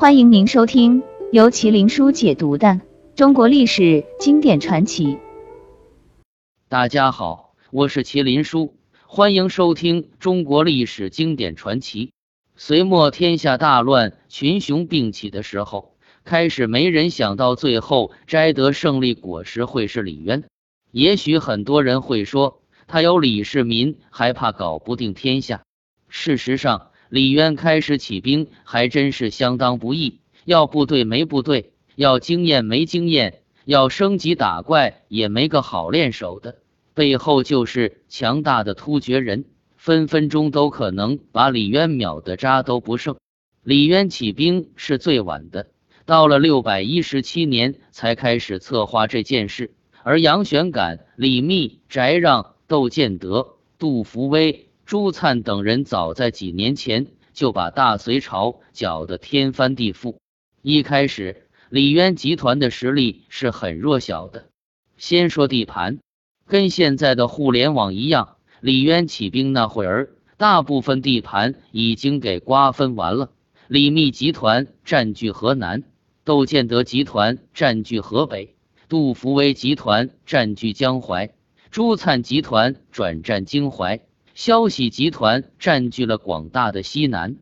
欢迎您收听由麒麟书解读的中国历史经典传奇。大家好，我是麒麟书，欢迎收听中国历史经典传奇。隋末天下大乱，群雄并起的时候，开始没人想到最后摘得胜利果实会是李渊。也许很多人会说，他有李世民，还怕搞不定天下？事实上，李渊开始起兵还真是相当不易，要部队没部队，要经验没经验，要升级打怪也没个好练手的，背后就是强大的突厥人，分分钟都可能把李渊秒得渣都不剩。李渊起兵是最晚的，到了六百一十七年才开始策划这件事，而杨玄感、李密、翟让、窦建德、杜伏威。朱粲等人早在几年前就把大隋朝搅得天翻地覆。一开始，李渊集团的实力是很弱小的。先说地盘，跟现在的互联网一样，李渊起兵那会儿，大部分地盘已经给瓜分完了。李密集团占据河南，窦建德集团占据河北，杜伏威集团占据江淮，朱粲集团转战京淮。消息集团占据了广大的西南，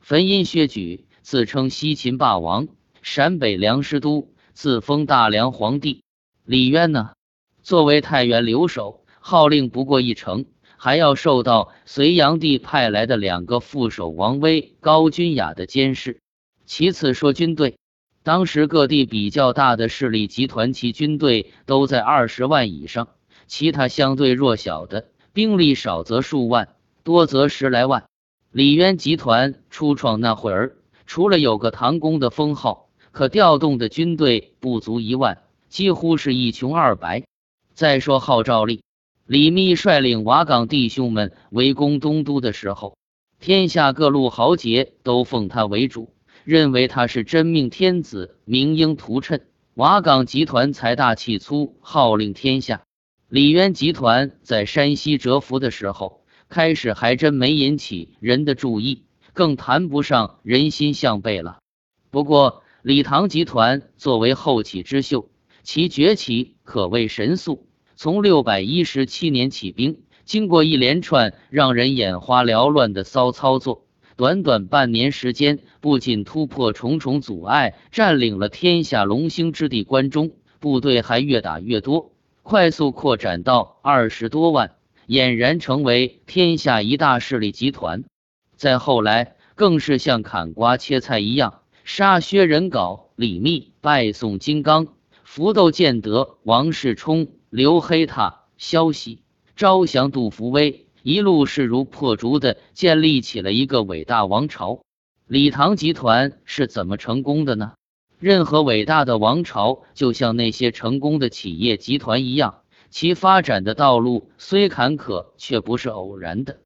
汾阴薛举自称西秦霸王，陕北梁师都自封大梁皇帝。李渊呢，作为太原留守，号令不过一城，还要受到隋炀帝派来的两个副手王威、高君雅的监视。其次说军队，当时各地比较大的势力集团，其军队都在二十万以上，其他相对弱小的。兵力少则数万，多则十来万。李渊集团初创那会儿，除了有个唐公的封号，可调动的军队不足一万，几乎是一穷二白。再说号召力，李密率领瓦岗弟兄们围攻东都的时候，天下各路豪杰都奉他为主，认为他是真命天子，明英图谶。瓦岗集团财大气粗，号令天下。李渊集团在山西蛰伏的时候，开始还真没引起人的注意，更谈不上人心向背了。不过，李唐集团作为后起之秀，其崛起可谓神速。从六百一十七年起兵，经过一连串让人眼花缭乱的骚操作，短短半年时间，不仅突破重重阻碍，占领了天下龙兴之地关中，部队还越打越多。快速扩展到二十多万，俨然成为天下一大势力集团。再后来，更是像砍瓜切菜一样，杀薛仁杲、李密，败宋金刚、福窦建德、王世充、刘黑闼、萧息、招降杜伏威，一路势如破竹的建立起了一个伟大王朝。李唐集团是怎么成功的呢？任何伟大的王朝，就像那些成功的企业集团一样，其发展的道路虽坎坷，却不是偶然的。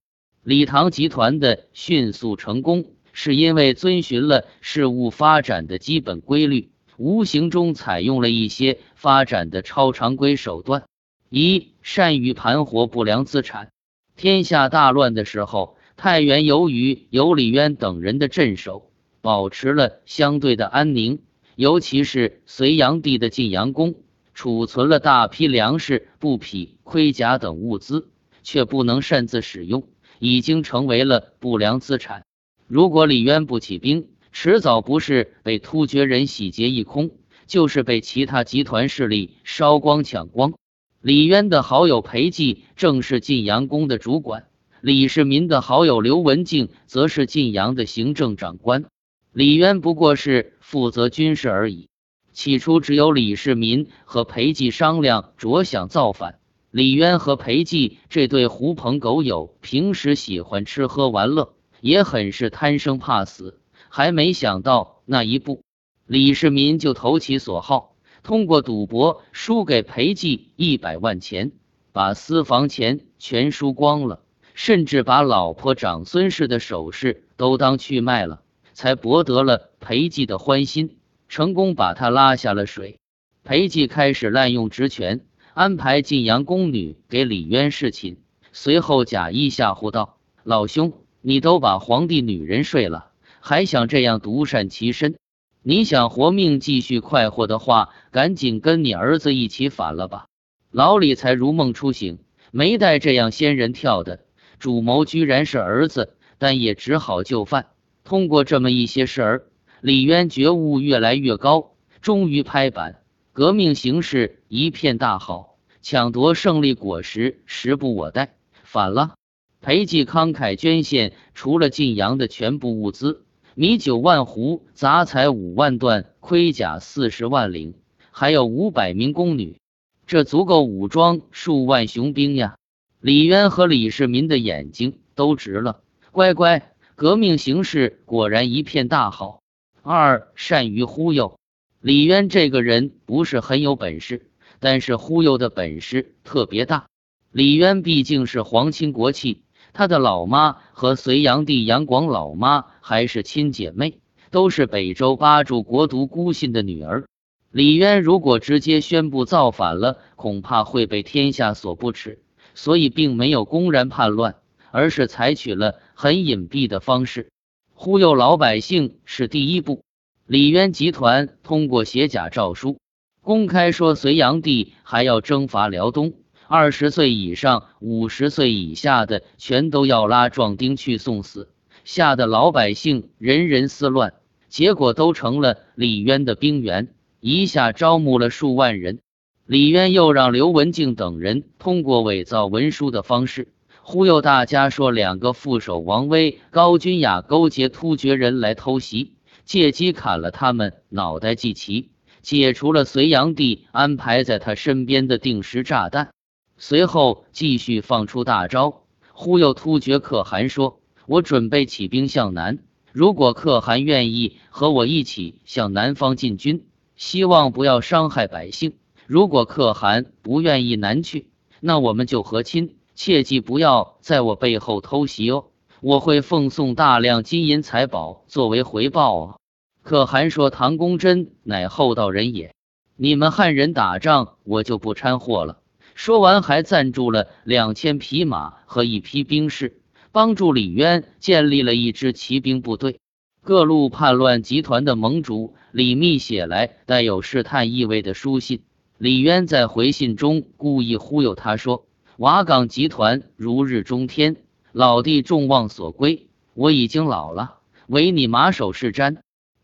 李唐集团的迅速成功，是因为遵循了事物发展的基本规律，无形中采用了一些发展的超常规手段。一、善于盘活不良资产。天下大乱的时候，太原由于有李渊等人的镇守，保持了相对的安宁。尤其是隋炀帝的晋阳宫储存了大批粮食、布匹、盔甲等物资，却不能擅自使用，已经成为了不良资产。如果李渊不起兵，迟早不是被突厥人洗劫一空，就是被其他集团势力烧光抢光。李渊的好友裴寂正是晋阳宫的主管，李世民的好友刘文静则是晋阳的行政长官。李渊不过是负责军事而已。起初只有李世民和裴寂商量着想造反。李渊和裴寂这对狐朋狗友，平时喜欢吃喝玩乐，也很是贪生怕死。还没想到那一步，李世民就投其所好，通过赌博输给裴寂一百万钱，把私房钱全输光了，甚至把老婆长孙氏的首饰都当去卖了。才博得了裴寂的欢心，成功把他拉下了水。裴寂开始滥用职权，安排晋阳宫女给李渊侍寝，随后假意吓唬道：“老兄，你都把皇帝女人睡了，还想这样独善其身？你想活命继续快活的话，赶紧跟你儿子一起反了吧。老李才如梦初醒，没带这样仙人跳的主谋，居然是儿子，但也只好就范。通过这么一些事儿，李渊觉悟越来越高，终于拍板，革命形势一片大好，抢夺胜利果实时不我待，反了。裴寂慷慨捐献，除了晋阳的全部物资。米九万斛，杂财五万段，盔甲四十万领，还有五百名宫女，这足够武装数万雄兵呀！李渊和李世民的眼睛都直了。乖乖，革命形势果然一片大好。二善于忽悠，李渊这个人不是很有本事，但是忽悠的本事特别大。李渊毕竟是皇亲国戚。他的老妈和隋炀帝杨广老妈还是亲姐妹，都是北周八柱国独孤信的女儿。李渊如果直接宣布造反了，恐怕会被天下所不齿，所以并没有公然叛乱，而是采取了很隐蔽的方式忽悠老百姓是第一步。李渊集团通过写假诏书，公开说隋炀帝还要征伐辽东。二十岁以上、五十岁以下的，全都要拉壮丁去送死，吓得老百姓人人思乱，结果都成了李渊的兵员，一下招募了数万人。李渊又让刘文静等人通过伪造文书的方式，忽悠大家说两个副手王威、高君雅勾结突厥人来偷袭，借机砍了他们脑袋祭旗，解除了隋炀帝安排在他身边的定时炸弹。随后继续放出大招，忽悠突厥可汗说：“我准备起兵向南，如果可汗愿意和我一起向南方进军，希望不要伤害百姓；如果可汗不愿意南去，那我们就和亲。切记不要在我背后偷袭哦，我会奉送大量金银财宝作为回报哦。”可汗说：“唐公真乃厚道人也，你们汉人打仗，我就不掺和了。”说完，还赞助了两千匹马和一批兵士，帮助李渊建立了一支骑兵部队。各路叛乱集团的盟主李密写来带有试探意味的书信，李渊在回信中故意忽悠他说：“瓦岗集团如日中天，老弟众望所归，我已经老了，唯你马首是瞻。”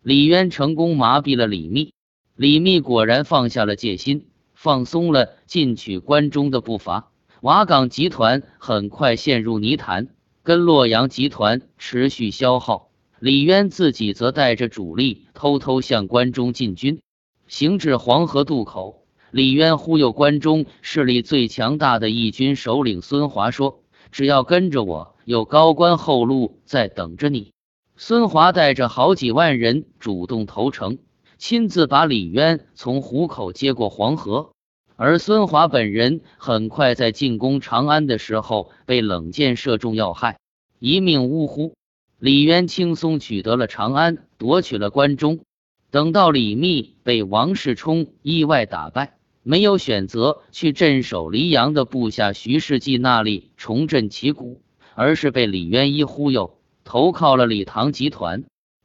李渊成功麻痹了李密，李密果然放下了戒心。放松了进取关中的步伐，瓦岗集团很快陷入泥潭，跟洛阳集团持续消耗。李渊自己则带着主力偷偷向关中进军，行至黄河渡口，李渊忽悠关中势力最强大的义军首领孙华说：“只要跟着我，有高官厚禄在等着你。”孙华带着好几万人主动投诚，亲自把李渊从湖口接过黄河。而孙华本人很快在进攻长安的时候被冷箭射中要害，一命呜呼。李渊轻松取得了长安，夺取了关中。等到李密被王世充意外打败，没有选择去镇守黎阳的部下徐世绩那里重振旗鼓，而是被李渊一忽悠，投靠了李唐集团。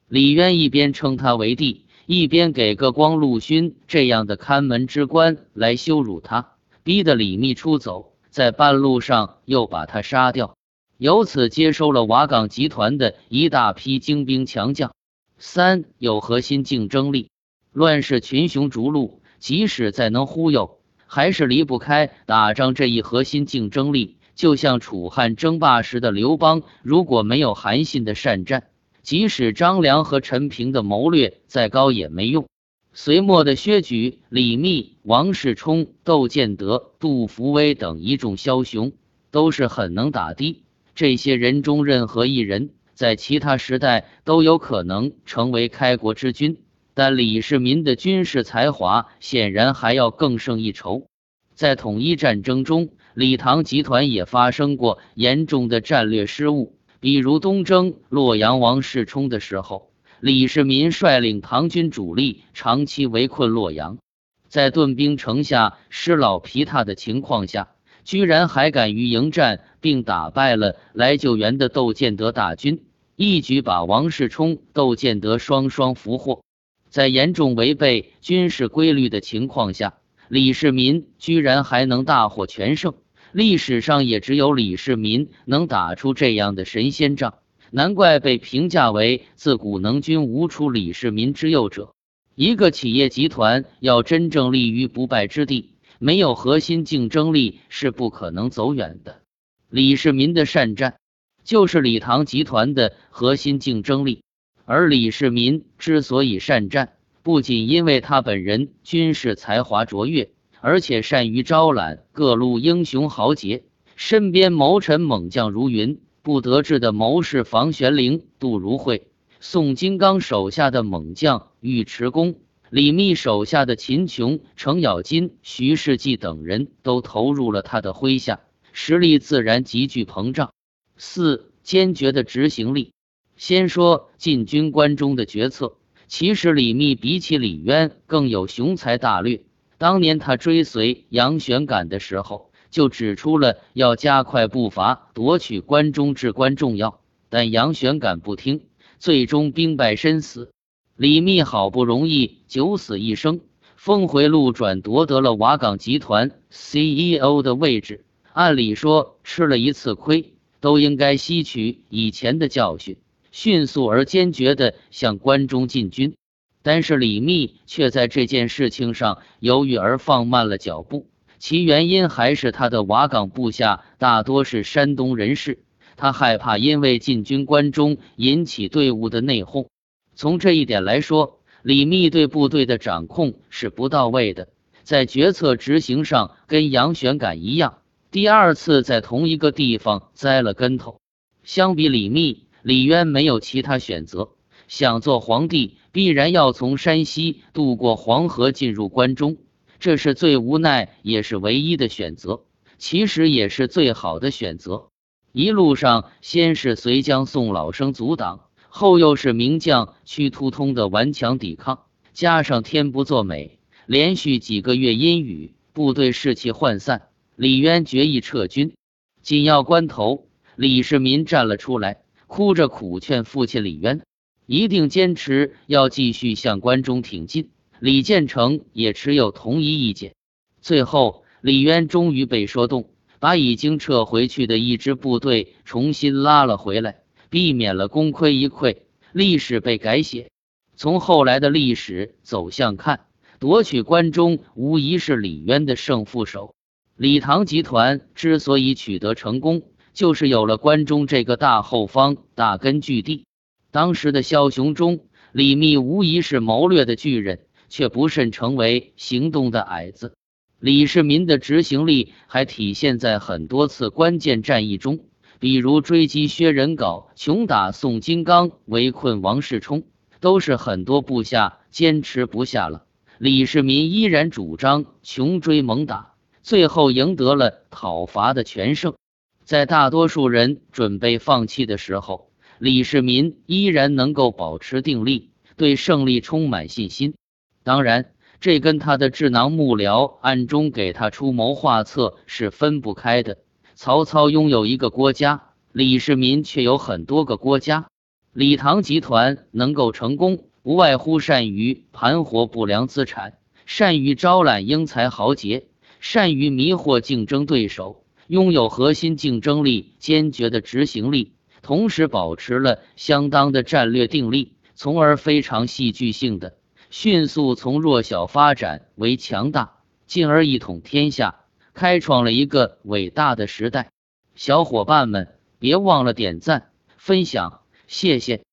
李渊一边称他为帝。一边给个光陆勋这样的看门之官来羞辱他，逼得李密出走，在半路上又把他杀掉，由此接收了瓦岗集团的一大批精兵强将。三有核心竞争力，乱世群雄逐鹿，即使再能忽悠，还是离不开打仗这一核心竞争力。就像楚汉争霸时的刘邦，如果没有韩信的善战。即使张良和陈平的谋略再高也没用。隋末的薛举、李密、王世充、窦建德、杜伏威等一众枭雄，都是很能打的。这些人中任何一人，在其他时代都有可能成为开国之君。但李世民的军事才华显然还要更胜一筹。在统一战争中，李唐集团也发生过严重的战略失误。比如东征洛阳王世充的时候，李世民率领唐军主力长期围困洛阳，在顿兵城下失老疲沓的情况下，居然还敢于迎战，并打败了来救援的窦建德大军，一举把王世充、窦建德双双俘获。在严重违背军事规律的情况下，李世民居然还能大获全胜。历史上也只有李世民能打出这样的神仙仗，难怪被评价为自古能军无出李世民之右者。一个企业集团要真正立于不败之地，没有核心竞争力是不可能走远的。李世民的善战，就是李唐集团的核心竞争力。而李世民之所以善战，不仅因为他本人军事才华卓越。而且善于招揽各路英雄豪杰，身边谋臣猛将如云。不得志的谋士房玄龄、杜如晦，宋金刚手下的猛将尉迟恭，李密手下的秦琼、程咬金、徐世绩等人都投入了他的麾下，实力自然急剧膨胀。四坚决的执行力。先说进军关中的决策，其实李密比起李渊更有雄才大略。当年他追随杨玄感的时候，就指出了要加快步伐夺取关中至关重要，但杨玄感不听，最终兵败身死。李密好不容易九死一生，峰回路转夺得了瓦岗集团 CEO 的位置。按理说吃了一次亏，都应该吸取以前的教训，迅速而坚决地向关中进军。但是李密却在这件事情上犹豫而放慢了脚步，其原因还是他的瓦岗部下大多是山东人士，他害怕因为进军关中引起队伍的内讧。从这一点来说，李密对部队的掌控是不到位的，在决策执行上跟杨玄感一样，第二次在同一个地方栽了跟头。相比李密，李渊没有其他选择。想做皇帝，必然要从山西渡过黄河进入关中，这是最无奈也是唯一的选择，其实也是最好的选择。一路上，先是随将宋老生阻挡，后又是名将屈突通的顽强抵抗，加上天不作美，连续几个月阴雨，部队士气涣散。李渊决意撤军，紧要关头，李世民站了出来，哭着苦劝父亲李渊。一定坚持要继续向关中挺进。李建成也持有同一意见。最后，李渊终于被说动，把已经撤回去的一支部队重新拉了回来，避免了功亏一篑。历史被改写。从后来的历史走向看，夺取关中无疑是李渊的胜负手。李唐集团之所以取得成功，就是有了关中这个大后方、大根据地。当时的枭雄中，李密无疑是谋略的巨人，却不慎成为行动的矮子。李世民的执行力还体现在很多次关键战役中，比如追击薛仁杲、穷打宋金刚、围困王世充，都是很多部下坚持不下了。李世民依然主张穷追猛打，最后赢得了讨伐的全胜。在大多数人准备放弃的时候，李世民依然能够保持定力，对胜利充满信心。当然，这跟他的智囊幕僚暗中给他出谋划策是分不开的。曹操拥有一个国家，李世民却有很多个国家。李唐集团能够成功，不外乎善于盘活不良资产，善于招揽英才豪杰，善于迷惑竞争对手，拥有核心竞争力，坚决的执行力。同时保持了相当的战略定力，从而非常戏剧性的迅速从弱小发展为强大，进而一统天下，开创了一个伟大的时代。小伙伴们，别忘了点赞、分享，谢谢。